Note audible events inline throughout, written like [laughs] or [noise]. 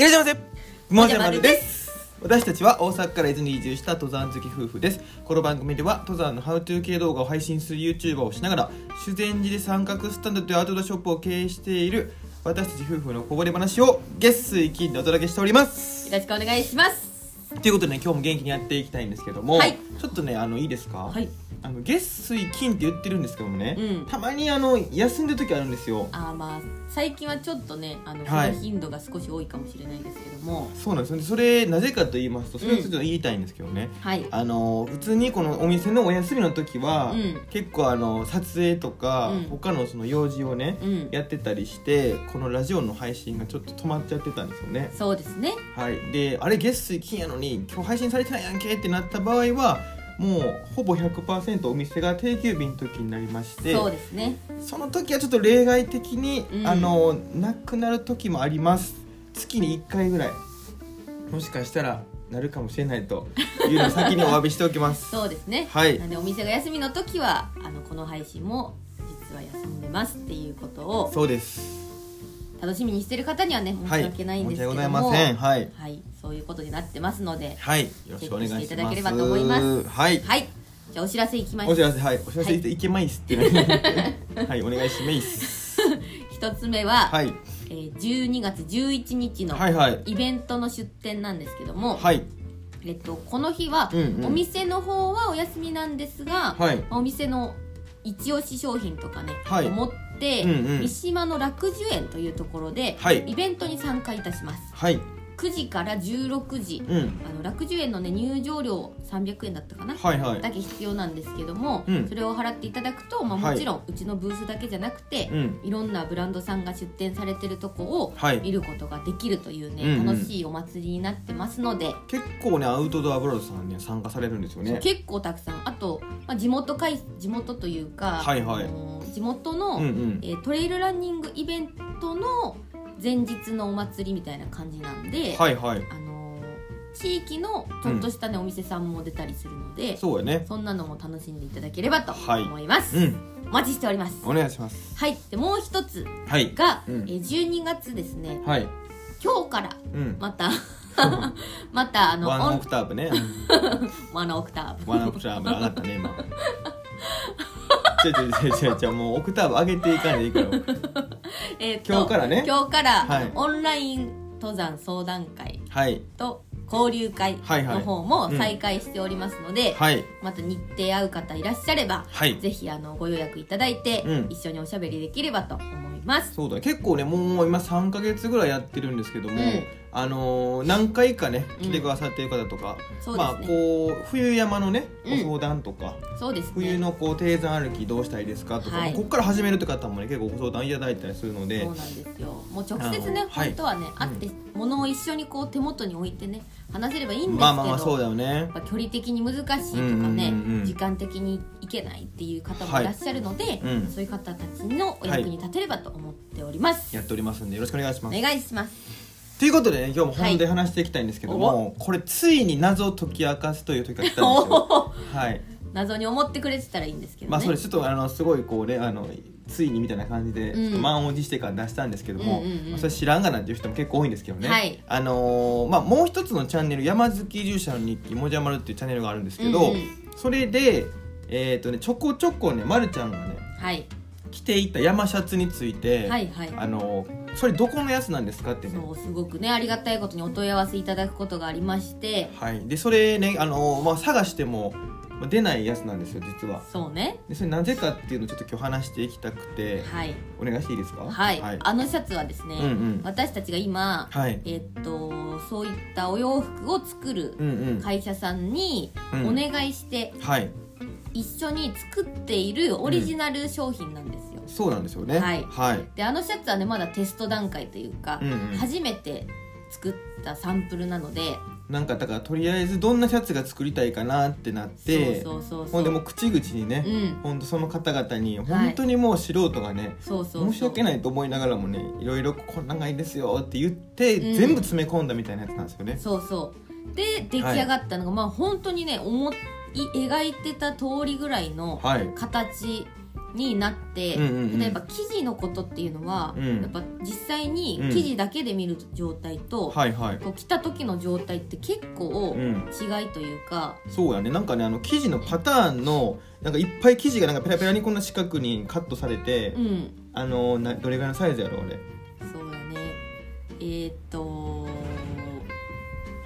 いらっしゃいませ。もじゃまるです。私たちは大阪から伊豆に移住した登山好き夫婦です。この番組では登山のハウトゥー系動画を配信する YouTuber をしながら修善寺で三角スタンドというアウトドアショップを経営している私たち夫婦のこぼれ話を月水金でお届けしております。よろしくお願いしますということでね今日も元気にやっていきたいんですけども、はい。ちょっとねあのいいですか、はい。あの月水金って言ってるんですけどもね、うん。たまにあの休んでる時あるんですよ。あーまあ最近はちょっとねあの、はい。その頻度が少し多いかもしれないですけども。そうなんですよでそれなぜかと言いますとそれをちょっと言いたいんですけどね、はい。あの普通にこのお店のお休みの時は、うん。結構あの撮影とか、うん。他のその用事をね、うん。やってたりしてこのラジオの配信がちょっと止まっちゃってたんですよね。そうですね。はい。であれ月水金やのに今日配信されてないやんけってなった場合はもうほぼ100%お店が定休日の時になりましてそうですね。その時はちょっと例外的に、うん。あのなくなる時もあります。月に1回ぐらい。もしかしたらなるかもしれないというのを先にお詫びしておきます。[laughs] そうですね。はい。なんでお店が休みの時はあのこの配信も実は休んでますっていうことをそうです。楽しみにしてる方にはね申し訳ないんですけども、申し訳ございません。はい。はいそういうことになってますのではい。よろしくお願いしていただければと思います。はい。はい。じゃあお知らせいきましょう。お知らせ。はい。お知らせはいいけまい。っすってねはい。お願いします。[laughs] 一つ目は、はい。えー12月11日のはいはい。イベントの出店なんですけども、はい。えっと、この日は、うんうん。お店の方はお休みなんですが、はい。お店の一押し商品とかね、はい。を持って、うんうん。三島の楽寿園というところで、はい。イベントに参加いたします。はい9時から16時、うん。あの楽寿園のね入場料300円だったかな、はいはい。だけ必要なんですけども、うん。それを払っていただくと、まあ、はい。もちろん、うちのブースだけじゃなくて、うん。いろんなブランドさんが出店されてるとこをはい。見ることができるというね、うんうん。楽しいお祭りになってますので、結構ねアウトドアブランドさんね参加されるんですよね。結構たくさん。あと、まあ、地元かい地元というか、はいはい。あの地元の、うんうん。えートレイルランニングイベントの前日のお祭りみたいな感じなんで、はいはい。あのー地域のちょっとしたね、お店さんも出たりするのでそうやね。そんなのも楽しんでいただければとはい。思います、うん。お待ちしております。お願いします。はい。でもう一つはい。が、うん。えー12月ですね。はい。今日からうん。また [laughs] またあのワンオオンクターブね。[laughs] ワンオクターブ。ワンオクターブ上がったね今違う違う違う違うもうオクターブ上げていかないでいいから。[laughs] えーと今日からね。今日から、はい。オンライン登山相談会はい。と交流会はいはい。の方も再開しておりますので、はい。また日程合う方いらっしゃれば、はい。ぜひあのご予約いただいて、うん。一緒におしゃべりできればと思いますそうだね。結構ねもう今3か月ぐらいやってるんですけども、うん。あのー何回かねうん。来てくださってる方とか、そうまあこう冬山のねうん。ご相談とか、そうですね。冬のこう低山歩きどうしたいですかとか、はい。ここから始めるって方もね結構ご相談いただいたりするので。そうなんですよ。もう直接ね本当はね、会って物を一緒にこう手元に置いてね話せればいいんですけど、まあまあまあそうだよね。距離的に難しいとかね、うんうんうんうん。時間的に行けないっていう方もいらっしゃるので、うん。そういう方たちのお役に立てればと思っております、やっておりますんでよろしくお願いします。お願いします。ということでね今日も本で話していきたいんですけども、これついに謎を解き明かすという時が来たんですよ。はい。謎に思ってくれてたらいいんですけどね、まあそれちょっとあのすごいこうねあのついにみたいな感じで満を持してから出したんですけども、うんうんうんまあそれ知らんがなっていう人も結構多いんですけどね、はい。あのーまあ、もう一つのチャンネル「山好き移住者の日記もじゃまる」っていうチャンネルがあるんですけど、うんうん。それで、えーとね、ちょこちょこねまるちゃんがねはい。着ていた山シャツについて、はいはい。あのーそれどこのやつなんですかってね。そうすごくねありがたいことにお問い合わせいただくことがありまして。はい、でそれね、あのーまあ、探してもまあ出ないやつなんですよ実は。そうね。でそれなぜかっていうのをちょっと今日話していきたくてはい。お願いしていいですか？はい、はい、あのシャツはですね、うんうん。私たちが今、はい。えっとそういったお洋服を作るうんうん。会社さんにうん。お願いしてはい。一緒に作っているオリジナル商品なんですよ、そうなんですよね。はい。はい。であのシャツはねまだテスト段階というか、うんうん。初めて作ったサンプルなので。なんかだからとりあえずどんなシャツが作りたいかなってなって。そうそうそうほんでもう口々にね、うん。ほんとその方々に本当にもう素人がね、そうそう申し訳ないと思いながらもねいろいろこんなんがいいですよって言って、うん。全部詰め込んだみたいなやつなんですよね。そうそう。で出来上がったのが、まあ本当にね思い描いてた通りぐらいのはい。形になって、うんうんうん。例えば生地のことっていうのは、うん。やっぱ実際にうん。生地だけで見る状態と、はいはい。こう着た時の状態って結構うん。違いというか、そうやね。なんかねあの生地のパターンのなんかいっぱい生地がなんかペラペラにこんな四角にカットされて、うん。あのなどれぐらいのサイズやろ俺そうやね。えーっと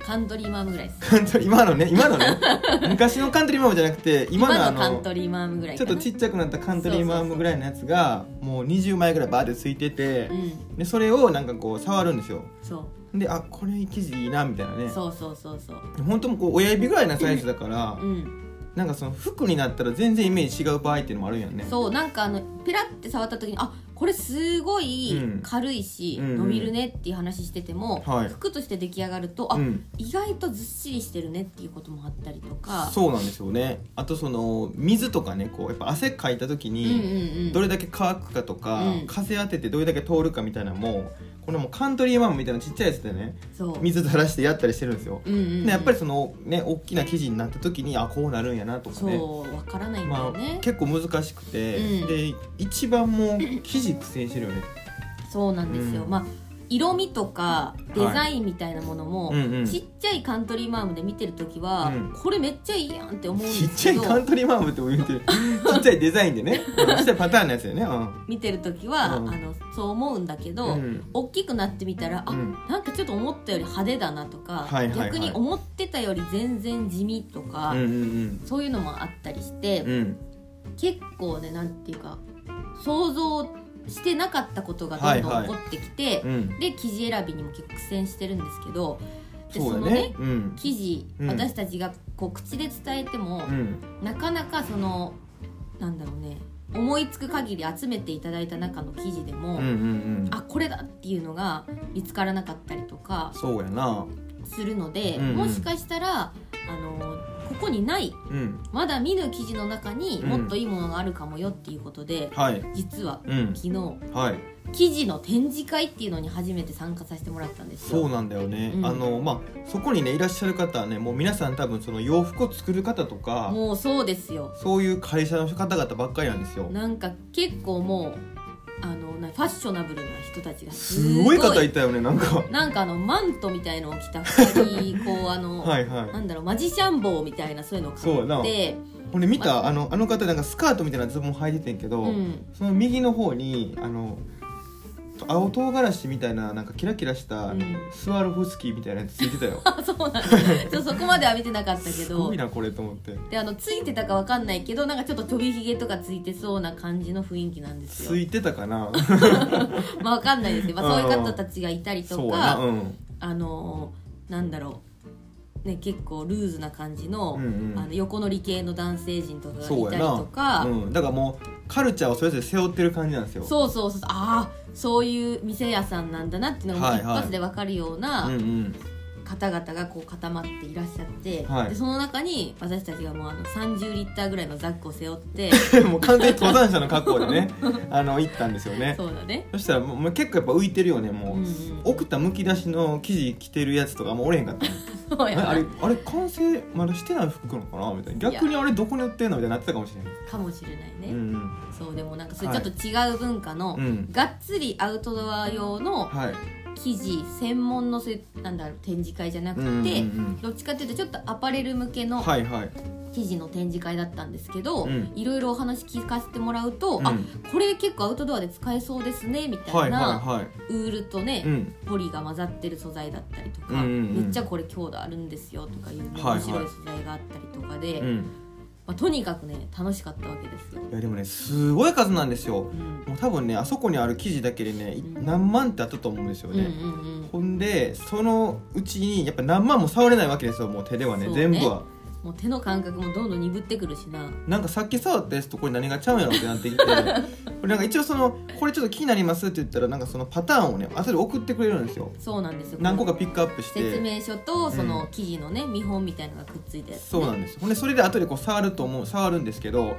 カントリーマームぐらいです。カントリー今のね。今のね。[laughs] 昔のカントリーマームじゃなくて今のあカンのトリーマームぐらいちょっとちっちゃくなったカントリーマームぐらいのやつがもう20枚ぐらいバーってついてて、うん。でそれをなんかこう触るんですよ。そう。であこれ生地いいなみたいなね。そうそうそうそう。本当もうこう親指ぐらいのサイズだから、うん。なんかその服になったら全然イメージ違う場合っていうのもあるんやんね。そうなんかあのペラって触った時にあこれすごいうん。軽いし、うんうん。伸びるねっていう話してても、はい。服として出来上がるとあ、うん。意外とずっしりしてるねっていうこともあったりとか。そうなんですよね。あとその水とかねこうやっぱ汗かいた時うんうんにうん。どれだけ乾くかとか、うん。風当ててどれだけ通るかみたいなのもこれもうカントリーマームみたいなちっちゃいやつでね水垂らしてやったりしてるんですよ、うんうんうん。でやっぱりそのね大きな生地になった時にあこうなるんやなとかね。そうわからないんだまあよね、結構難しくて、うん。で一番もう生地苦戦してるよね。そうなんですよ、うん。まあ色味とかデザインみたいなものも、うんうん。ちっちゃいカントリーマームで見てる時は、うん。これめっちゃいいやんって思うんちっですけど。ちゃいカントリーマームって言ってる。[laughs] ちっちゃいデザインでね。[laughs] うんちっちゃいパターンのやつよね。うん。見てる時は、うん。あのそう思うんだけど、うん。大きくなってみたらあ、うん。なんかちょっと思ったより派手だなとか、はいはいはい。逆に思ってたより全然地味とか、うんうんそういうのもあったりして、うんうん。結構ねなんていうか想像してなかったことがどんどはいはい。ん起こってきて、うん。で生地選びにも結構苦戦してるんですけどでそうだのねうん。生地、うん。私たちがこう口で伝えても、うん。なかなかそのなんだろうね思いつく限り集めていただいた中の記事でも、うんうんうん。あこれだっていうのが見つからなかったりとかそうやな。するので、うんうん。もしかしたらあのここにないうん。まだ見ぬ記事の中にうん。もっといいものがあるかもよっていうことで、はい。実はうん。昨日はい。記事の展示会っていうのに初めて参加させてもらったんですよ。そうなんだよね、うん。あのまあそこにねいらっしゃる方はねもう皆さん多分その洋服を作る方とかもうそうですよそういう会社の方々ばっかりなんですよなんか結構もうファッショナブルな人たちがすすごい方いたよねなんか。なんかあのマントみたいのを着た2人こうあの、[laughs] はいはい。なんだろうマジシャン帽みたいなそういうのをかそうやなぶってこれ見たあのあの方なんかスカートみたいなズボン履いててんけど、うん。その右の方にあの青唐辛子みたいななんかキラキラした、うん。スワロフスキーみたいなやつついてたよ。あ [laughs] そうなんだ。そこまでは見てなかったけすどごいなこれと思って。であのついてたかわかんないけどなんかちょっと飛びひげとかついてそうな感じの雰囲気なんですよ。ついてたかな？ま [laughs] あわかんないですけど、まあ、そういう方たちがいたりとそうやな。かうん。あのーなんだろう。ね結構ルーズな感じの,、うんうん。あの横乗り系の男性陣とかがいたりそうやな。とかうん、だからもうカルチャーをそれぞれ背負ってる感じなんですよ。そうそうそうああそういう店屋さんなんだなっていうのが一発でわかるような方々がこう固まっていらっしゃって、はい。でその中に私たちがもうあの30リッターぐらいのザックを背負ってもう完全に登山者の格好でね [laughs] あの行ったんですよね。そうだね。そしたらもう結構やっぱ浮いてるよねもう、うんうん奥田むき出しの生地着てるやつとかもうおれへんかった。そうやな。ああれあれ完成まだしてない服なのかな？みたいな。逆にあれどこに売ってんの？みたいになってたかもしれない。かもしれないね、うんそうでもなんかそれちょっと違う文化の、うん。がっつりアウトドア用のはい生地専門のそういうなんだろう展示会じゃなくて、うんうんうん。どっちかっていうとちょっとアパレル向けのはいはい。生地の展示会だったんですけど、うん。いろいろお話聞かせてもらうと、うん。あこれ結構アウトドアで使えそうですねみたはいいな、はいはいウールとね、うん。ポリが混ざってる素材だったりとか、うんうんうん。めっちゃこれ強度あるんですよとかいう面白い素材があったりとかで、うんまあ、とにかくね楽しかったわけですよ。いやでもねすごい数なんですよ。うん。もう多分ねあそこにある生地だけでねいうん。何万ってあったと思うんですよね、うんうんうん。ほんでそのうちにやっぱ何万も触れないわけですよもう手ではねね。全部はもう手の感覚もどんどん鈍ってくるしな。なんかさっき触ったやつとこれ何がちゃうんやろってなってきて [laughs] これなんか一応そのこれちょっと気になりますって言ったらなんかそのパターンをね後で送ってくれるんですよ。そうなんですよ。何個かピックアップして。説明書とそうんの生地のね見本みたいのがくっついたやつ、ね、そうなんですほんでそれで後でこう触ると思う触るんですけど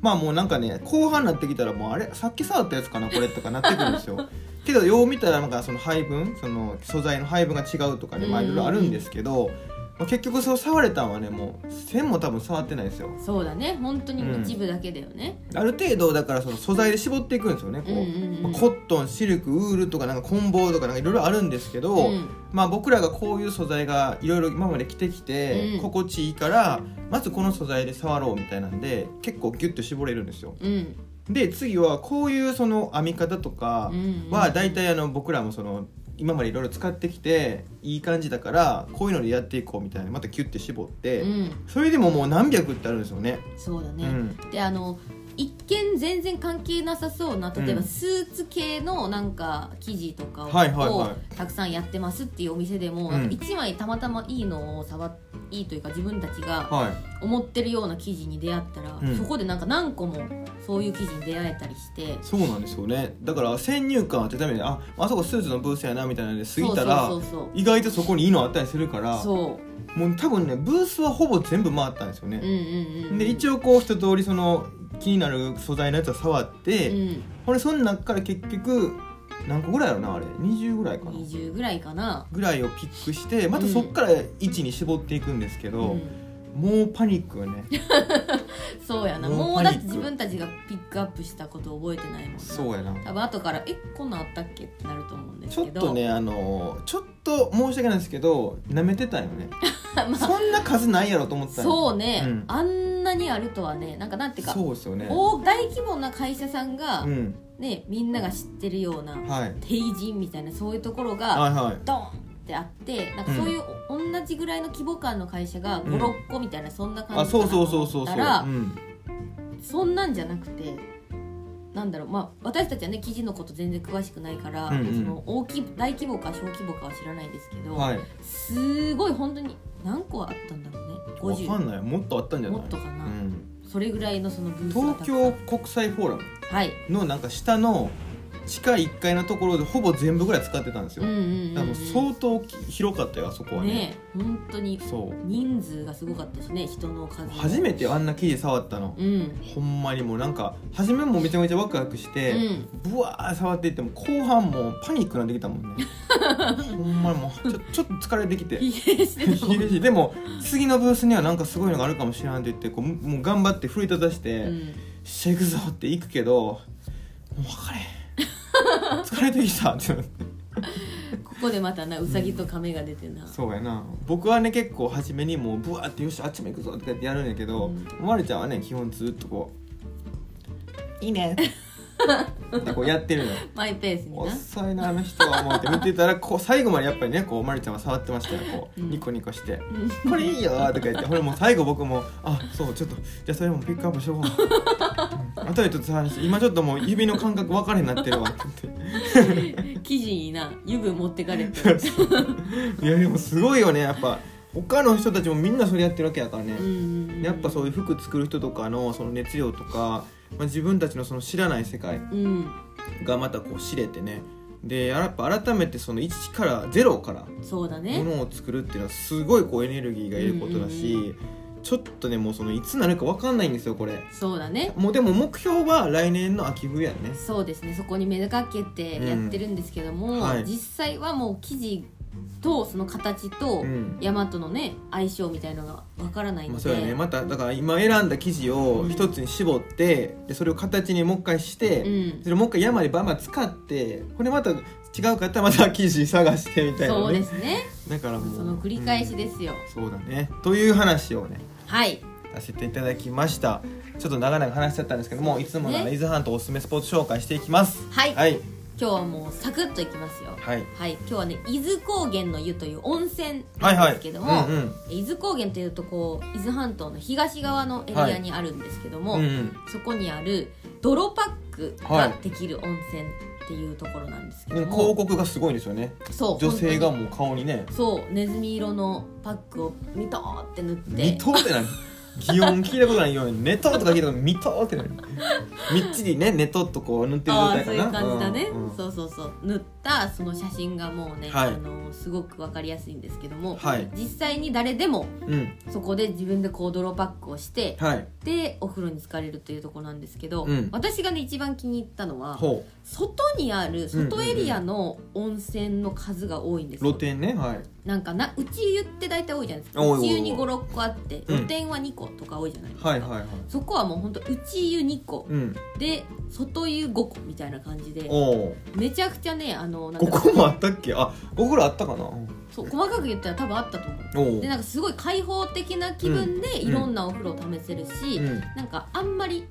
まあもうなんかね後半になってきたらもうあれ？さっき触ったやつかなこれとかなってくるんですよ。けどよう見たらなんかその配分その素材の配分が違うとかねまあうんいろいろあるんですけどまあ、結局そう触れたんはねもう線も多分触ってないですよ。そうだね。本当に一部だけだよね、ある程度だからその素材で絞っていくんですよねこう、うんうんうん。まあコットンシルクウールとかなんか棍棒とかなんかいろいろあるんですけど、うん。まあ、僕らがこういう素材がいろいろ今まで着てきて、うん。心地いいからまずこの素材で触ろうみたいなんで結構ギュッと絞れるんですよ。うん。で次はこういうその編み方とかうん。は大体あの僕らもその今までいろいろ使ってきていい感じだからこういうのでやっていこうみたいなまたキュッて絞って、うん。それでももう何百ってあるんですよね。そうだね、うん。であの一見全然関係なさそうな例えばうんスーツ系のなんか生地とかをたくさんやってますっていうお店でも、うん。1枚たまたまいいのを触っいいというか自分たちがはい。思ってるような生地に出会ったら、うん。そこでなんか何個もそういう生地に出会えたりしてそうなんですよね。だから先入観あってためにああそこスーツのブースやなみたいなんで過ぎたら意外とそこにいいのあったりするからそう。もう多分ねブースはほぼ全部回ったんですよね、うんうんうんで一応こう一通りその気になる素材のやつを触って、うん。これその中から結局何個ぐらいやろなあれ？20ぐらいかな。20ぐらいかな、ぐらいをピックしてまたそっから1に絞っていくんですけど、うん。もうパニックがね。[laughs] そうやな。もうだって自分たちがピックアップしたことを覚えてないもんな。そうやな。多分後から「えこんなんあったっけ?」ってなると思うんですちょけどっとねあのちょっと申し訳ないんですけど舐めてたんよね。[laughs] まあ。そんな数ないやろと思ってたそうね、うんあんなにあるとはねなんかなんていうかそうですよね。大大規模な会社さんが、うん。ねみんなが知ってるようなはい。帝人みたいなそういうところがはいはい。ドーンってあってなんかそういうお同じぐらいの規模感の会社がうん。56個みたいなそんな感あそうじかなとそうそうそうそう、思ったらうん、そんなんじゃなくてなんだろうまあ私たちはね記事のこと全然詳しくないから、うんうん。その大きい大規模か小規模かは知らないですけど、はい。すごい本当に何個あったんだろうね。わかん50ないもっとあったんじゃない？もっとかな。うん、それぐらいのそのブースが東京国際フォーラムのなんか下の地下1階のところでほぼ全部ぐらい使ってたんですよ、うんうんうん、う相当広かったよあそこはね。ね本当にそう。人数がすごかったしね人の数も初めてあんな生地触ったの、うん。ほんまにもうなんか初めもめちゃめちゃワクワクして、ブワー触っていっても後半もうパニックなってきたもんね。[laughs] ほんまにもうちょちょっと疲れてきて。[laughs] [laughs] でも次のブースにはなんかすごいのがあるかもしれんって言ってこうもう頑張って奮い立たして「うん。しゃ行くぞ」って行くけどもう分かれへん [laughs] 疲れてきたってなって。ここでまたなウサギと亀が出てな、そうやな。僕はね結構初めにもうブワーって「よしあっちも行くぞ」とかってやるんやけど、うん。まるちゃんはね基本ずっとこう「いいね」[laughs] ってこうやってるのマイペースにな。遅いなあの人は思って見てたらこう最後までやっぱりねこうまるちゃんは触ってましたよ。こう、うん。ニコニコして。うん「これいいよ」とか言ってこれもう最後僕も「あそうちょっとじゃあそれもピックアップしよう」うん、後でちょっと探して今ちょっともう指の感覚分かれになってるわ」って。言って生地にな指持ってかれて。[laughs] いやでもすごいよねやっぱ。他の人たちもみんなそれやってるわけやからね、うんやっぱそういう服作る人とかのその熱量とか、まあ、自分たちのその知らない世界うん。がまたこう知れてね。でやっぱ改めてその1から0からそうだね。ものを作るっていうのはすごいこうエネルギーがいることだし、うんうんちょっとねもうそのいつなるか分かんないんですよこれ。そうだね。もうでも目標は来年の秋冬やね。そうですね。そこに目がけてやってるんですけども、うん。はい。実際はもう生地とその形とうん。大和のね相性みたいのがわからないので、まあ、そうやね。まただから今選んだ生地を一つに絞ってでそれを形にもう一回して、うん。それをもう一回山でバンバン使ってこれまた違うかったらまた生地探してみたいな、ね、そうですね。だからもう。その繰り返しですよ、うんそうだね。という話をねはい。させていただきました。ちょっと長々話しちゃったんですけどもいつもならね。伊豆半島おすすめスポーツ紹介していきます。はい。はい。今日はもうサクッといきますよ。はい。はい。今日はね伊豆高原の湯という温泉はいはいなんですけども、うんうん。伊豆高原というとこう伊豆半島の東側のエリアにあるんですけども、うんうん。そこにある泥パックができる温泉っていうところなんですけでども、広告がすごいんですよね。そう女性が本もう顔にね。そうネズミ色のパックをミトーって塗って。ミトって何？擬音聞いたことないようにネトとか聞いたことミトって何？みっちりねネトっとこう塗ってる状ああそういう態かな感じだね、うんうん。そうそうそう。塗ってったその写真がもうね、はい。あのすごくわかりやすいんですけども、はい。実際に誰でもうん。そこで自分でこう泥パックをしてはい。でお風呂に浸かれるというところなんですけど、うん。私がね一番気に入ったのはほ外にある外エリアの温泉の数が多いんですよ、う露天ねはい。なんかな内湯って大体多いじゃないですか。内湯に56個あってうん露天は2個とか多いじゃないですか、はいはいはい。そこはもうほんと内湯2個。うん。で外湯5個みたいな感じでめちゃくちゃねあのなんかここもあったっけ？あお風呂あったかな。そう細かく言ったら多分あったと思う。でなんかすごい開放的な気分でいろんなお風呂を試せるし、うん。なんかあんまり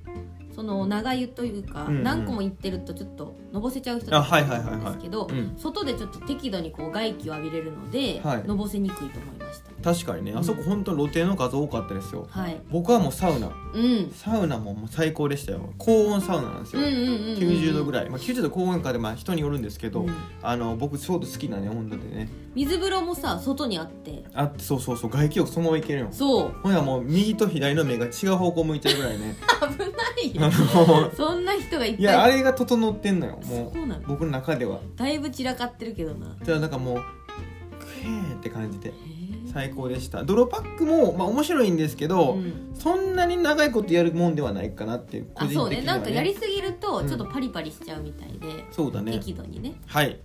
その長湯というか、うんうん。何個も行ってるとちょっとのぼせちゃう人あと思うんですけどうん。外でちょっと適度にこう外気を浴びれるので、はい。のぼせにくいと思いました確かにね。あそこ本当露天の数多かったですよ。はい。僕はもうサウナ。うん。サウナももう最高でしたよ。高温サウナなんですよ、うんうんうんうん90度ぐらい、まあ、90度高温下でまあ人によるんですけど、うん。あの僕ちょうど好きなね温度でね。水風呂もさ外にあって。あそうそうそう。外気浴そのままいけるよ。そう。ほやもう右と左の目が違う方向向いてるぐらいね。[laughs] 危ないあよのそんな人がいっぱい。いやあれが整ってんのよ。もそうなの。う僕の中では。だいぶ散らかってるけどな。じゃあなんかもうクエーって感じで最高でした。泥パックも、まあ、面白いんですけど、うん。そんなに長いことやるもんではないかなっていう個あそう人的には、ね、ねなんかやりすぎるとうんちょっとパリパリしちゃうみたいで、そうだね。適度にね。はい。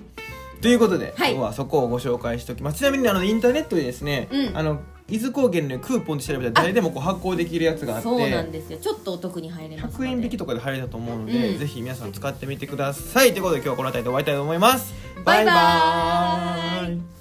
ということで、はい。今日はそこをご紹介しておきます。ちなみにねあのインターネットでですね、うん。あの伊豆高原のクーポンで調べたら誰でもこう発行できるやつがあってそうなんですよ。ちょっっとお得に入れますの100で円引きとかで入れたと思うので、うん。ぜひ皆さん使ってみてください。ということで今日はこの辺りで終わりたいと思います。バイバーイ。バイバーイ